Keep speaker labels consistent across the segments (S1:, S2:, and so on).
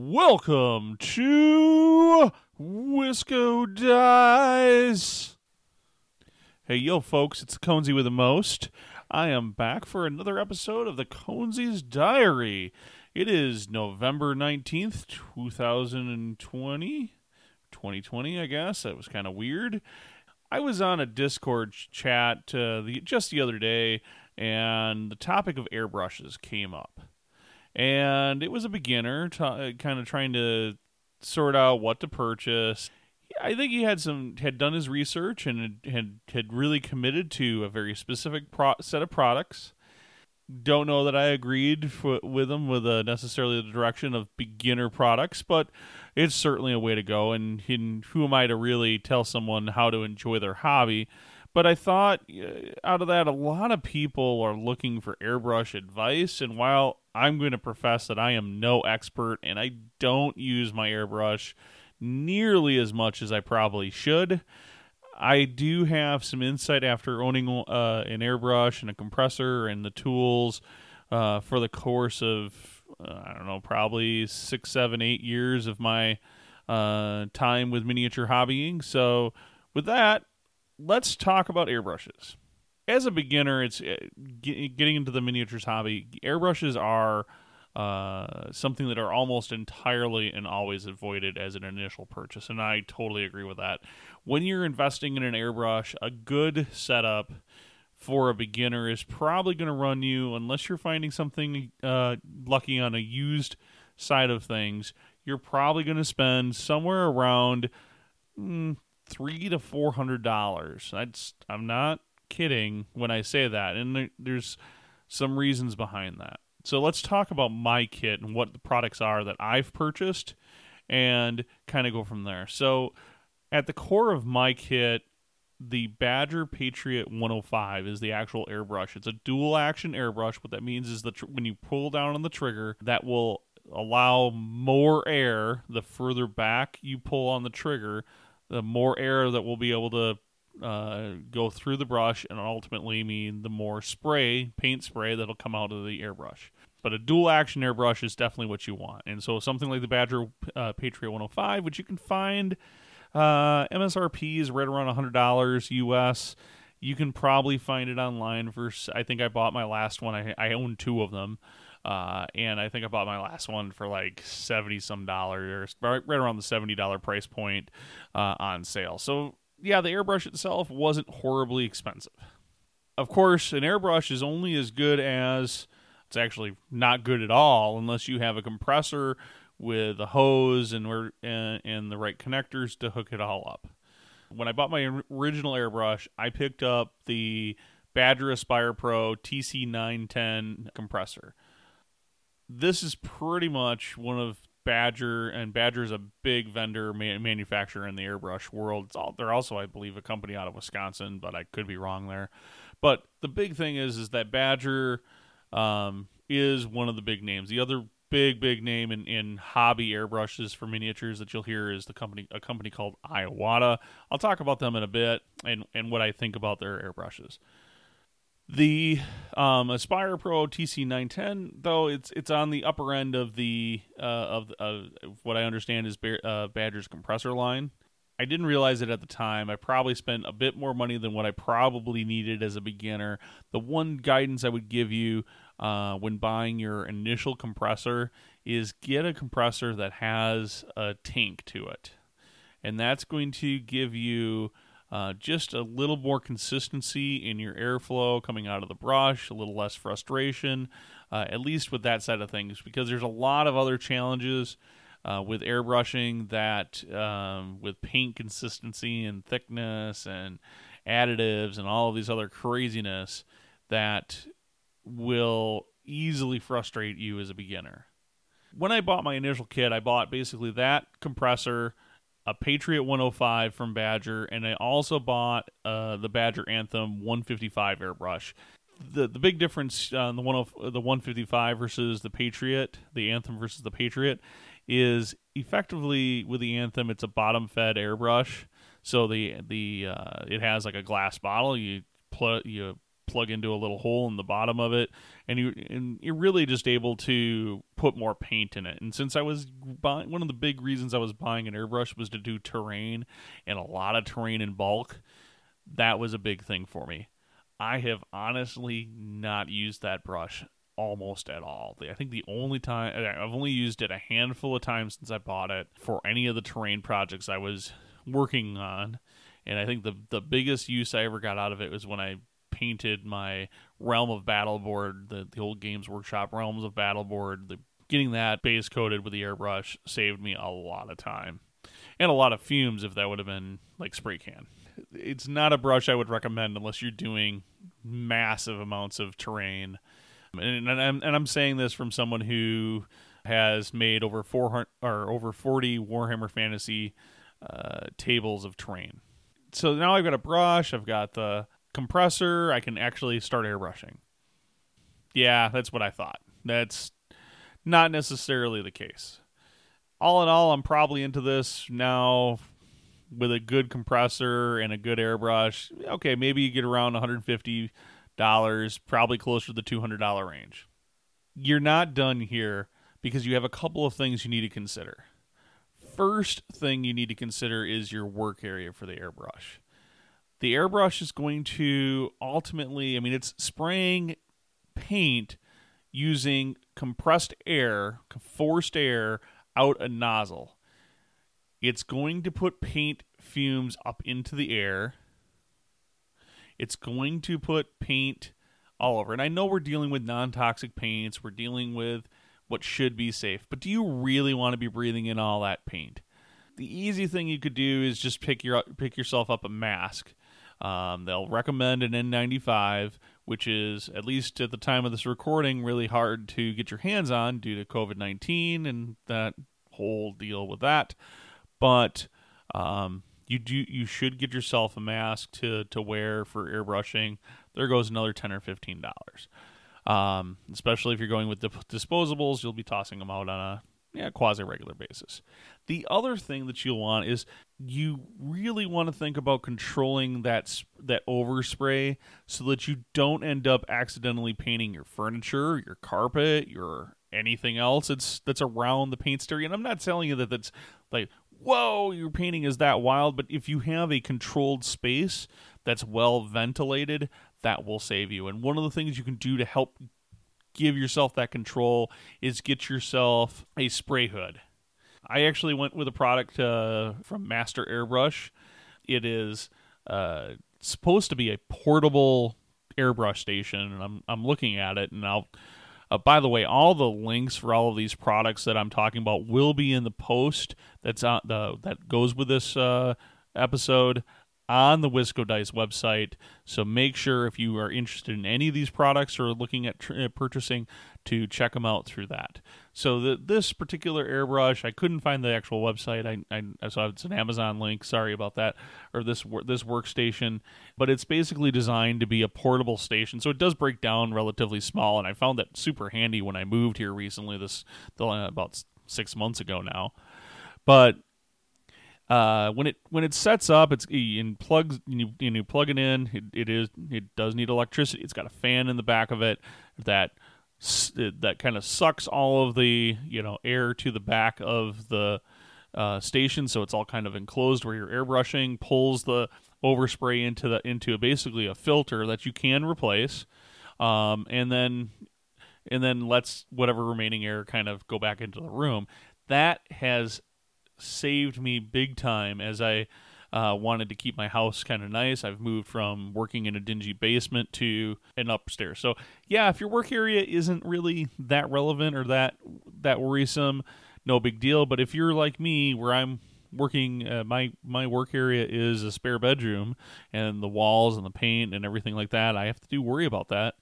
S1: Welcome to Wisco Dice. Hey, yo, folks, it's Conesy with the most. I am back for another episode of the Conesy's Diary. It is November 19th, 2020. 2020, I guess. That was kind of weird. I was on a Discord chat uh, the, just the other day, and the topic of airbrushes came up and it was a beginner t- uh, kind of trying to sort out what to purchase. I think he had some had done his research and had had, really committed to a very specific pro- set of products. Don't know that I agreed f- with him with uh, necessarily the direction of beginner products, but it's certainly a way to go. And, and who am I to really tell someone how to enjoy their hobby? But I thought uh, out of that, a lot of people are looking for airbrush advice. And while I'm going to profess that I am no expert and I don't use my airbrush nearly as much as I probably should, I do have some insight after owning uh, an airbrush and a compressor and the tools uh, for the course of, uh, I don't know, probably six, seven, eight years of my uh, time with miniature hobbying. So, with that, let's talk about airbrushes. As a beginner, it's uh, getting into the miniatures hobby. Airbrushes are uh, something that are almost entirely and always avoided as an initial purchase, and I totally agree with that. When you're investing in an airbrush, a good setup for a beginner is probably going to run you, unless you're finding something uh, lucky on a used side of things, you're probably going to spend somewhere around mm, three to four hundred dollars. That's I'm not kidding when I say that, and there, there's some reasons behind that. So let's talk about my kit and what the products are that I've purchased, and kind of go from there. So at the core of my kit, the Badger Patriot 105 is the actual airbrush. It's a dual action airbrush. What that means is that tr- when you pull down on the trigger, that will allow more air the further back you pull on the trigger the more air that will be able to uh, go through the brush and ultimately mean the more spray, paint spray, that'll come out of the airbrush. But a dual action airbrush is definitely what you want. And so something like the Badger uh, Patriot 105, which you can find uh, MSRP is right around $100 US. You can probably find it online for, I think I bought my last one. I, I own two of them. Uh, and I think I bought my last one for like seventy some dollars, right, right around the seventy dollar price point uh, on sale. So yeah, the airbrush itself wasn't horribly expensive. Of course, an airbrush is only as good as it's actually not good at all unless you have a compressor with a hose and and, and the right connectors to hook it all up. When I bought my original airbrush, I picked up the Badger Aspire Pro TC910 compressor this is pretty much one of Badger, and Badger is a big vendor man- manufacturer in the airbrush world. All, they're also, I believe, a company out of Wisconsin, but I could be wrong there. But the big thing is, is that Badger um, is one of the big names. The other big, big name in, in hobby airbrushes for miniatures that you'll hear is the company, a company called Iwata. I'll talk about them in a bit and and what I think about their airbrushes. The um, Aspire Pro TC910, though, it's it's on the upper end of the uh, of, of what I understand is uh, Badger's compressor line. I didn't realize it at the time. I probably spent a bit more money than what I probably needed as a beginner. The one guidance I would give you uh, when buying your initial compressor is get a compressor that has a tank to it, and that's going to give you uh, just a little more consistency in your airflow coming out of the brush, a little less frustration, uh, at least with that side of things, because there's a lot of other challenges uh, with airbrushing that, um, with paint consistency and thickness and additives and all of these other craziness that will easily frustrate you as a beginner. When I bought my initial kit, I bought basically that compressor a Patriot 105 from Badger, and I also bought uh, the Badger Anthem 155 airbrush. The the big difference on the one the 155 versus the Patriot, the Anthem versus the Patriot, is effectively with the Anthem, it's a bottom fed airbrush. So the the uh, it has like a glass bottle. You put you plug into a little hole in the bottom of it, and you and you're really just able to put more paint in it. And since I was buying, one of the big reasons I was buying an airbrush was to do terrain and a lot of terrain in bulk. That was a big thing for me. I have honestly not used that brush almost at all. I think the only time I've only used it a handful of times since I bought it for any of the terrain projects I was working on. And I think the the biggest use I ever got out of it was when I painted my Realm of Battle board, the, the old Games Workshop Realms of Battle board. The, getting that base coated with the airbrush saved me a lot of time and a lot of fumes if that would have been like spray can. It's not a brush I would recommend unless you're doing massive amounts of terrain and, and I'm and I'm saying this from someone who has made over 400 or over 40 Warhammer Fantasy uh, tables of terrain. So now I've got a brush, I've got the compressor, I can actually start airbrushing. Yeah, that's what I thought. That's not necessarily the case. All in all, I'm probably into this now with a good compressor and a good airbrush. Okay, maybe you get around 150 dollars, probably closer to the two hundred dollar range. You're not done here because you have a couple of things you need to consider. First thing you need to consider is your work area for the airbrush. The airbrush is going to ultimately, I mean, it's spraying paint using compressed air, forced air out a nozzle. It's going to put paint fumes up into the air it's going to put paint all over. And I know we're dealing with non toxic paints, we're dealing with what should be safe, but do you really want to be breathing in all that paint? The easy thing you could do is just pick your pick yourself up a mask. Um, they'll recommend an N95, which is at least at the time of this recording really hard to get your hands on due to COVID 19 and that whole deal with that. But um, you do you should get yourself a mask to to wear for airbrushing. There goes another ten or fifteen dollars. Um, especially if you're going with the disposables, you'll be tossing them out on a yeah, quasi regular basis. The other thing that you'll want is you really want to think about controlling that that overspray so that you don't end up accidentally painting your furniture, your carpet, your anything else that's that's around the paint stereo. And I'm not telling you that that's like whoa, your painting is that wild. But if you have a controlled space that's well ventilated, that will save you. And one of the things you can do to help give yourself that control is get yourself a spray hood. I actually went with a product uh, from Master Airbrush. It is uh, supposed to be a portable airbrush station, and I'm I'm looking at it, and I'll uh, by the way, all the links for all of these products that I'm talking about will be in the post that's on the that goes with this uh, episode on the Wisco Dice website. So make sure if you are interested in any of these products or looking at tr- uh, purchasing to check them out through that. So the, this particular airbrush, I couldn't find the actual website. I, I it's an Amazon link. Sorry about that. Or this this workstation, but it's basically designed to be a portable station. So it does break down relatively small, and I found that super handy when I moved here recently. This about six months ago now, but uh, when it when it sets up, it's plugs you, you plug it in. It, it is it does need electricity. It's got a fan in the back of it that that kind of sucks all of the you know air to the back of the uh, station, so it's all kind of enclosed where you're airbrushing. Pulls the overspray into the into basically a filter that you can replace, um, and then and then lets whatever remaining air kind of go back into the room. That has saved me big time as I uh, wanted to keep my house kind of nice. I've moved from working in a dingy basement to an upstairs. So yeah, if your work area isn't really that relevant or that that worrisome, no big deal. But if you're like me, where I'm working, uh, my my work area is a spare bedroom, and the walls and the paint and everything like that, I have to do worry about that.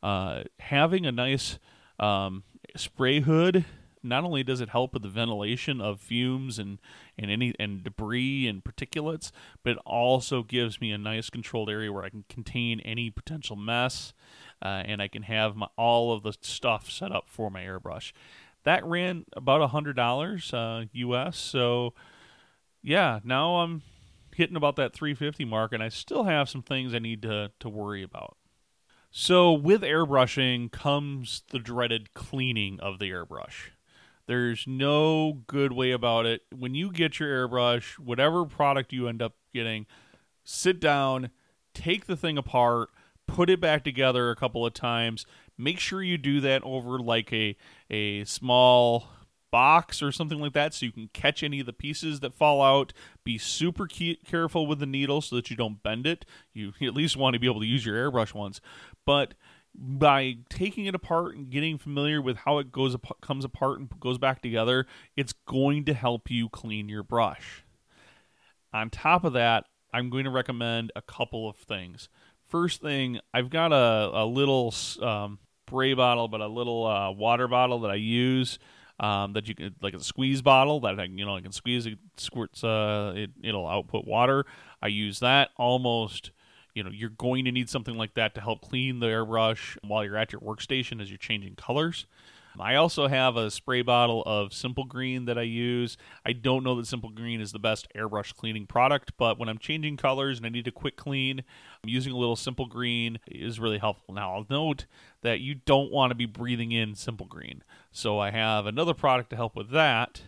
S1: Uh, having a nice um, spray hood not only does it help with the ventilation of fumes and, and any and debris and particulates, but it also gives me a nice controlled area where I can contain any potential mess, uh, and I can have my, all of the stuff set up for my airbrush. That ran about a hundred dollars uh, US. So yeah, now I'm hitting about that 350 mark, and I still have some things I need to to worry about. So, with airbrushing comes the dreaded cleaning of the airbrush. There's no good way about it. When you get your airbrush, whatever product you end up getting, sit down, take the thing apart, put it back together a couple of times. Make sure you do that over like a a small box or something like that so you can catch any of the pieces that fall out. Be super key- careful with the needle so that you don't bend it. You at least want to be able to use your airbrush once. But by taking it apart and getting familiar with how it goes comes apart and goes back together, it's going to help you clean your brush. On top of that, I'm going to recommend a couple of things. First thing, I've got a, a little um, spray bottle, but a little uh, water bottle that I use um, that you can like a squeeze bottle that I, you know I can squeeze it squirts uh, it it'll output water. I use that almost you know you're going to need something like that to help clean the airbrush while you're at your workstation as you're changing colors. I also have a spray bottle of Simple Green that I use. I don't know that Simple Green is the best airbrush cleaning product, but when I'm changing colors and I need a quick clean, I'm using a little Simple Green is really helpful. Now, I'll note that you don't want to be breathing in Simple Green. So I have another product to help with that.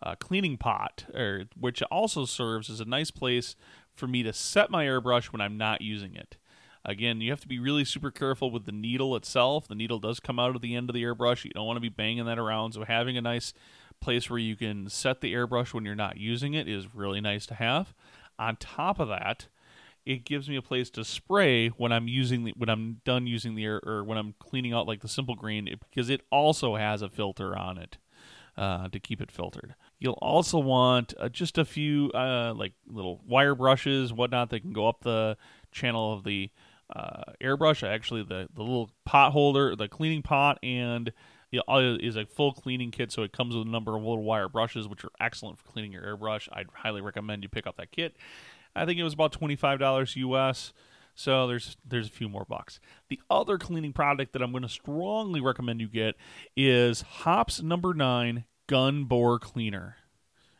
S1: A cleaning pot, or, which also serves as a nice place for me to set my airbrush when I'm not using it. Again, you have to be really super careful with the needle itself. The needle does come out of the end of the airbrush. You don't want to be banging that around. So having a nice place where you can set the airbrush when you're not using it is really nice to have. On top of that, it gives me a place to spray when I'm using the when I'm done using the air or when I'm cleaning out like the simple green because it also has a filter on it uh, to keep it filtered. You'll also want uh, just a few uh, like little wire brushes, whatnot that can go up the channel of the uh, airbrush. Actually, the the little pot holder, the cleaning pot, and is a full cleaning kit. So it comes with a number of little wire brushes, which are excellent for cleaning your airbrush. I'd highly recommend you pick up that kit. I think it was about twenty five dollars US. So there's there's a few more bucks. The other cleaning product that I'm going to strongly recommend you get is Hops Number Nine Gun Bore Cleaner.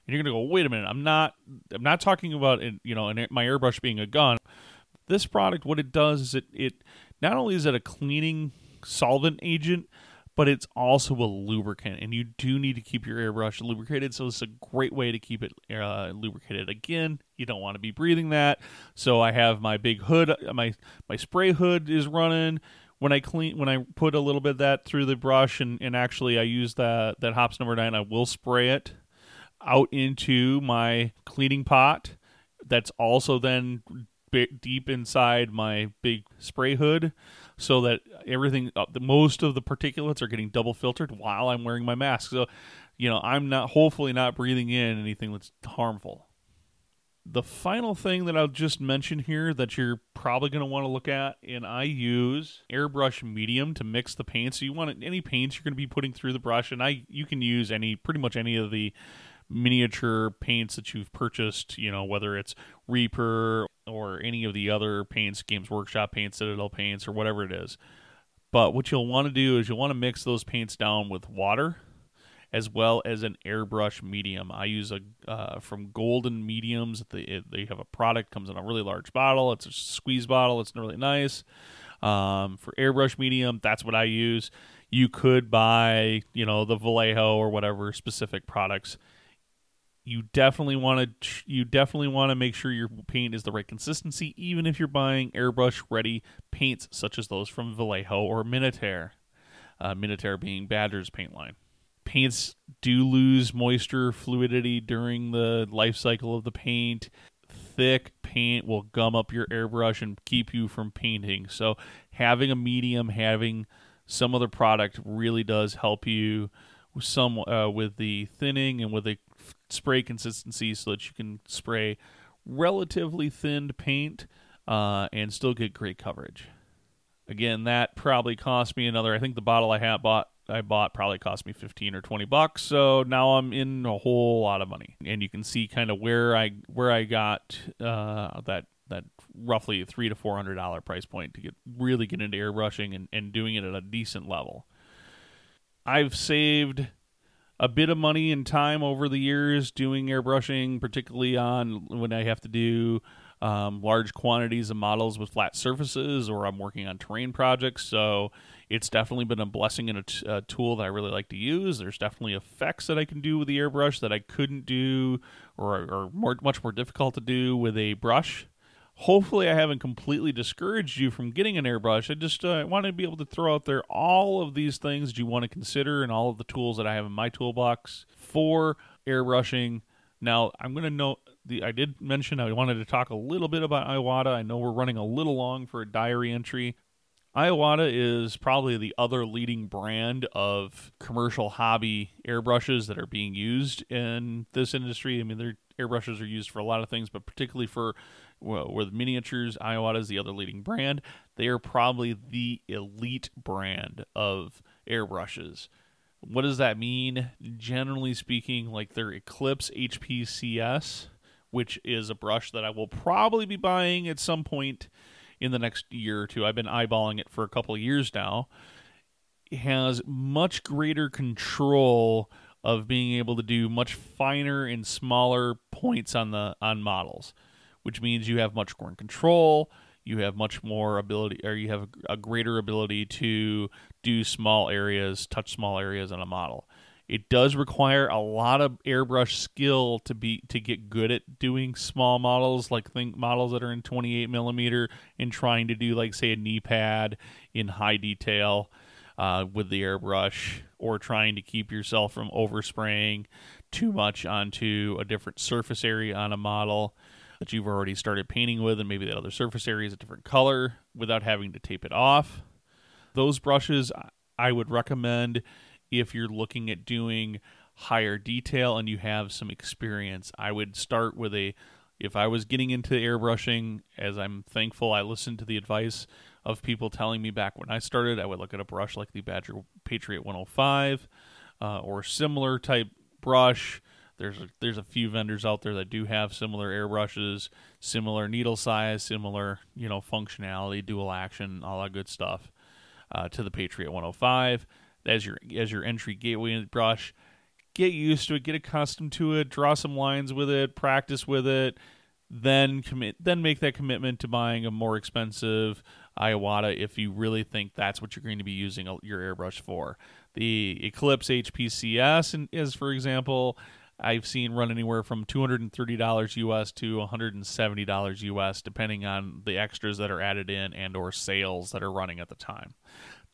S1: And you're going to go, wait a minute, I'm not I'm not talking about you know my airbrush being a gun. This product, what it does is it it not only is it a cleaning solvent agent, but it's also a lubricant, and you do need to keep your airbrush lubricated. So it's a great way to keep it uh, lubricated. Again, you don't want to be breathing that. So I have my big hood, my my spray hood is running. When I clean, when I put a little bit of that through the brush, and, and actually I use that that hops number nine, I will spray it out into my cleaning pot. That's also then deep inside my big spray hood so that everything uh, most of the particulates are getting double filtered while I'm wearing my mask. So, you know, I'm not hopefully not breathing in anything that's harmful. The final thing that I'll just mention here that you're probably going to want to look at, and I use airbrush medium to mix the paints. So you want any paints you're going to be putting through the brush, and I you can use any pretty much any of the miniature paints that you've purchased, you know, whether it's Reaper or any of the other paints, Games Workshop paints, Citadel paints, or whatever it is. But what you'll want to do is you'll want to mix those paints down with water as well as an airbrush medium. I use a uh, from Golden Mediums. They, they have a product comes in a really large bottle. It's a squeeze bottle. It's really nice. Um, for airbrush medium, that's what I use. You could buy, you know, the Vallejo or whatever specific products you definitely want to you definitely want to make sure your paint is the right consistency even if you're buying airbrush ready paints such as those from Vallejo or Minitaire uh, Minitaire being Badger's paint line paints do lose moisture fluidity during the life cycle of the paint thick paint will gum up your airbrush and keep you from painting so having a medium having some other product really does help you some uh, with the thinning and with the spray consistency so that you can spray relatively thinned paint uh, and still get great coverage. Again, that probably cost me another. I think the bottle I had bought I bought probably cost me 15 or 20 bucks. So now I'm in a whole lot of money. And you can see kind of where I where I got uh, that that roughly three to four hundred dollar price point to get really get into airbrushing and, and doing it at a decent level. I've saved a bit of money and time over the years doing airbrushing, particularly on when I have to do um, large quantities of models with flat surfaces, or I'm working on terrain projects. So it's definitely been a blessing and a, t- a tool that I really like to use. There's definitely effects that I can do with the airbrush that I couldn't do, or or more much more difficult to do with a brush. Hopefully, I haven't completely discouraged you from getting an airbrush. I just uh, want to be able to throw out there all of these things that you want to consider and all of the tools that I have in my toolbox for airbrushing. Now, I'm going to note the I did mention I wanted to talk a little bit about Iwata. I know we're running a little long for a diary entry. Iwata is probably the other leading brand of commercial hobby airbrushes that are being used in this industry. I mean, their airbrushes are used for a lot of things, but particularly for well, with miniatures, Iwata is the other leading brand. They are probably the elite brand of airbrushes. What does that mean? Generally speaking, like their Eclipse HPCS, which is a brush that I will probably be buying at some point in the next year or two. I've been eyeballing it for a couple of years now. It has much greater control of being able to do much finer and smaller points on the on models, which means you have much more control. You have much more ability, or you have a greater ability to do small areas, touch small areas on a model. It does require a lot of airbrush skill to be to get good at doing small models, like think models that are in 28 millimeter, and trying to do like say a knee pad in high detail uh, with the airbrush, or trying to keep yourself from overspraying too much onto a different surface area on a model that you've already started painting with, and maybe that other surface area is a different color without having to tape it off. Those brushes I would recommend if you're looking at doing higher detail and you have some experience. I would start with a if I was getting into airbrushing, as I'm thankful I listened to the advice of people telling me back when I started, I would look at a brush like the Badger Patriot 105 uh, or similar type brush. There's a, there's a few vendors out there that do have similar airbrushes, similar needle size, similar you know functionality, dual action, all that good stuff uh, to the Patriot 105 as your as your entry gateway brush. Get used to it, get accustomed to it, draw some lines with it, practice with it, then commit then make that commitment to buying a more expensive Iwata if you really think that's what you're going to be using your airbrush for. The Eclipse HPCS is for example, I've seen run anywhere from $230 US to $170 US depending on the extras that are added in and or sales that are running at the time.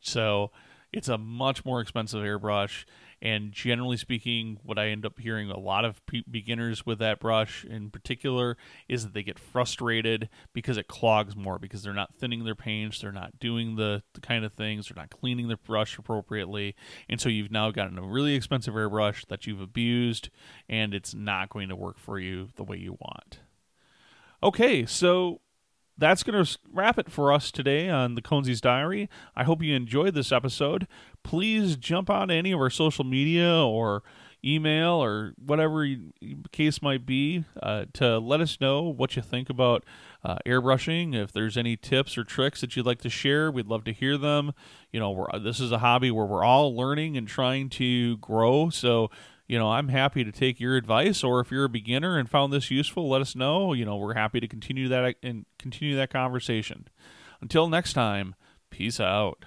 S1: So, it's a much more expensive airbrush, and generally speaking, what I end up hearing a lot of pe- beginners with that brush in particular is that they get frustrated because it clogs more because they're not thinning their paints, they're not doing the, the kind of things, they're not cleaning their brush appropriately, and so you've now gotten a really expensive airbrush that you've abused, and it's not going to work for you the way you want. Okay, so that's going to wrap it for us today on the Conesies Diary. I hope you enjoyed this episode. Please jump on any of our social media or email or whatever case might be uh, to let us know what you think about uh, airbrushing. If there's any tips or tricks that you'd like to share, we'd love to hear them. You know, this is a hobby where we're all learning and trying to grow. So you know, I'm happy to take your advice. Or if you're a beginner and found this useful, let us know. You know, we're happy to continue that and continue that conversation. Until next time, peace out.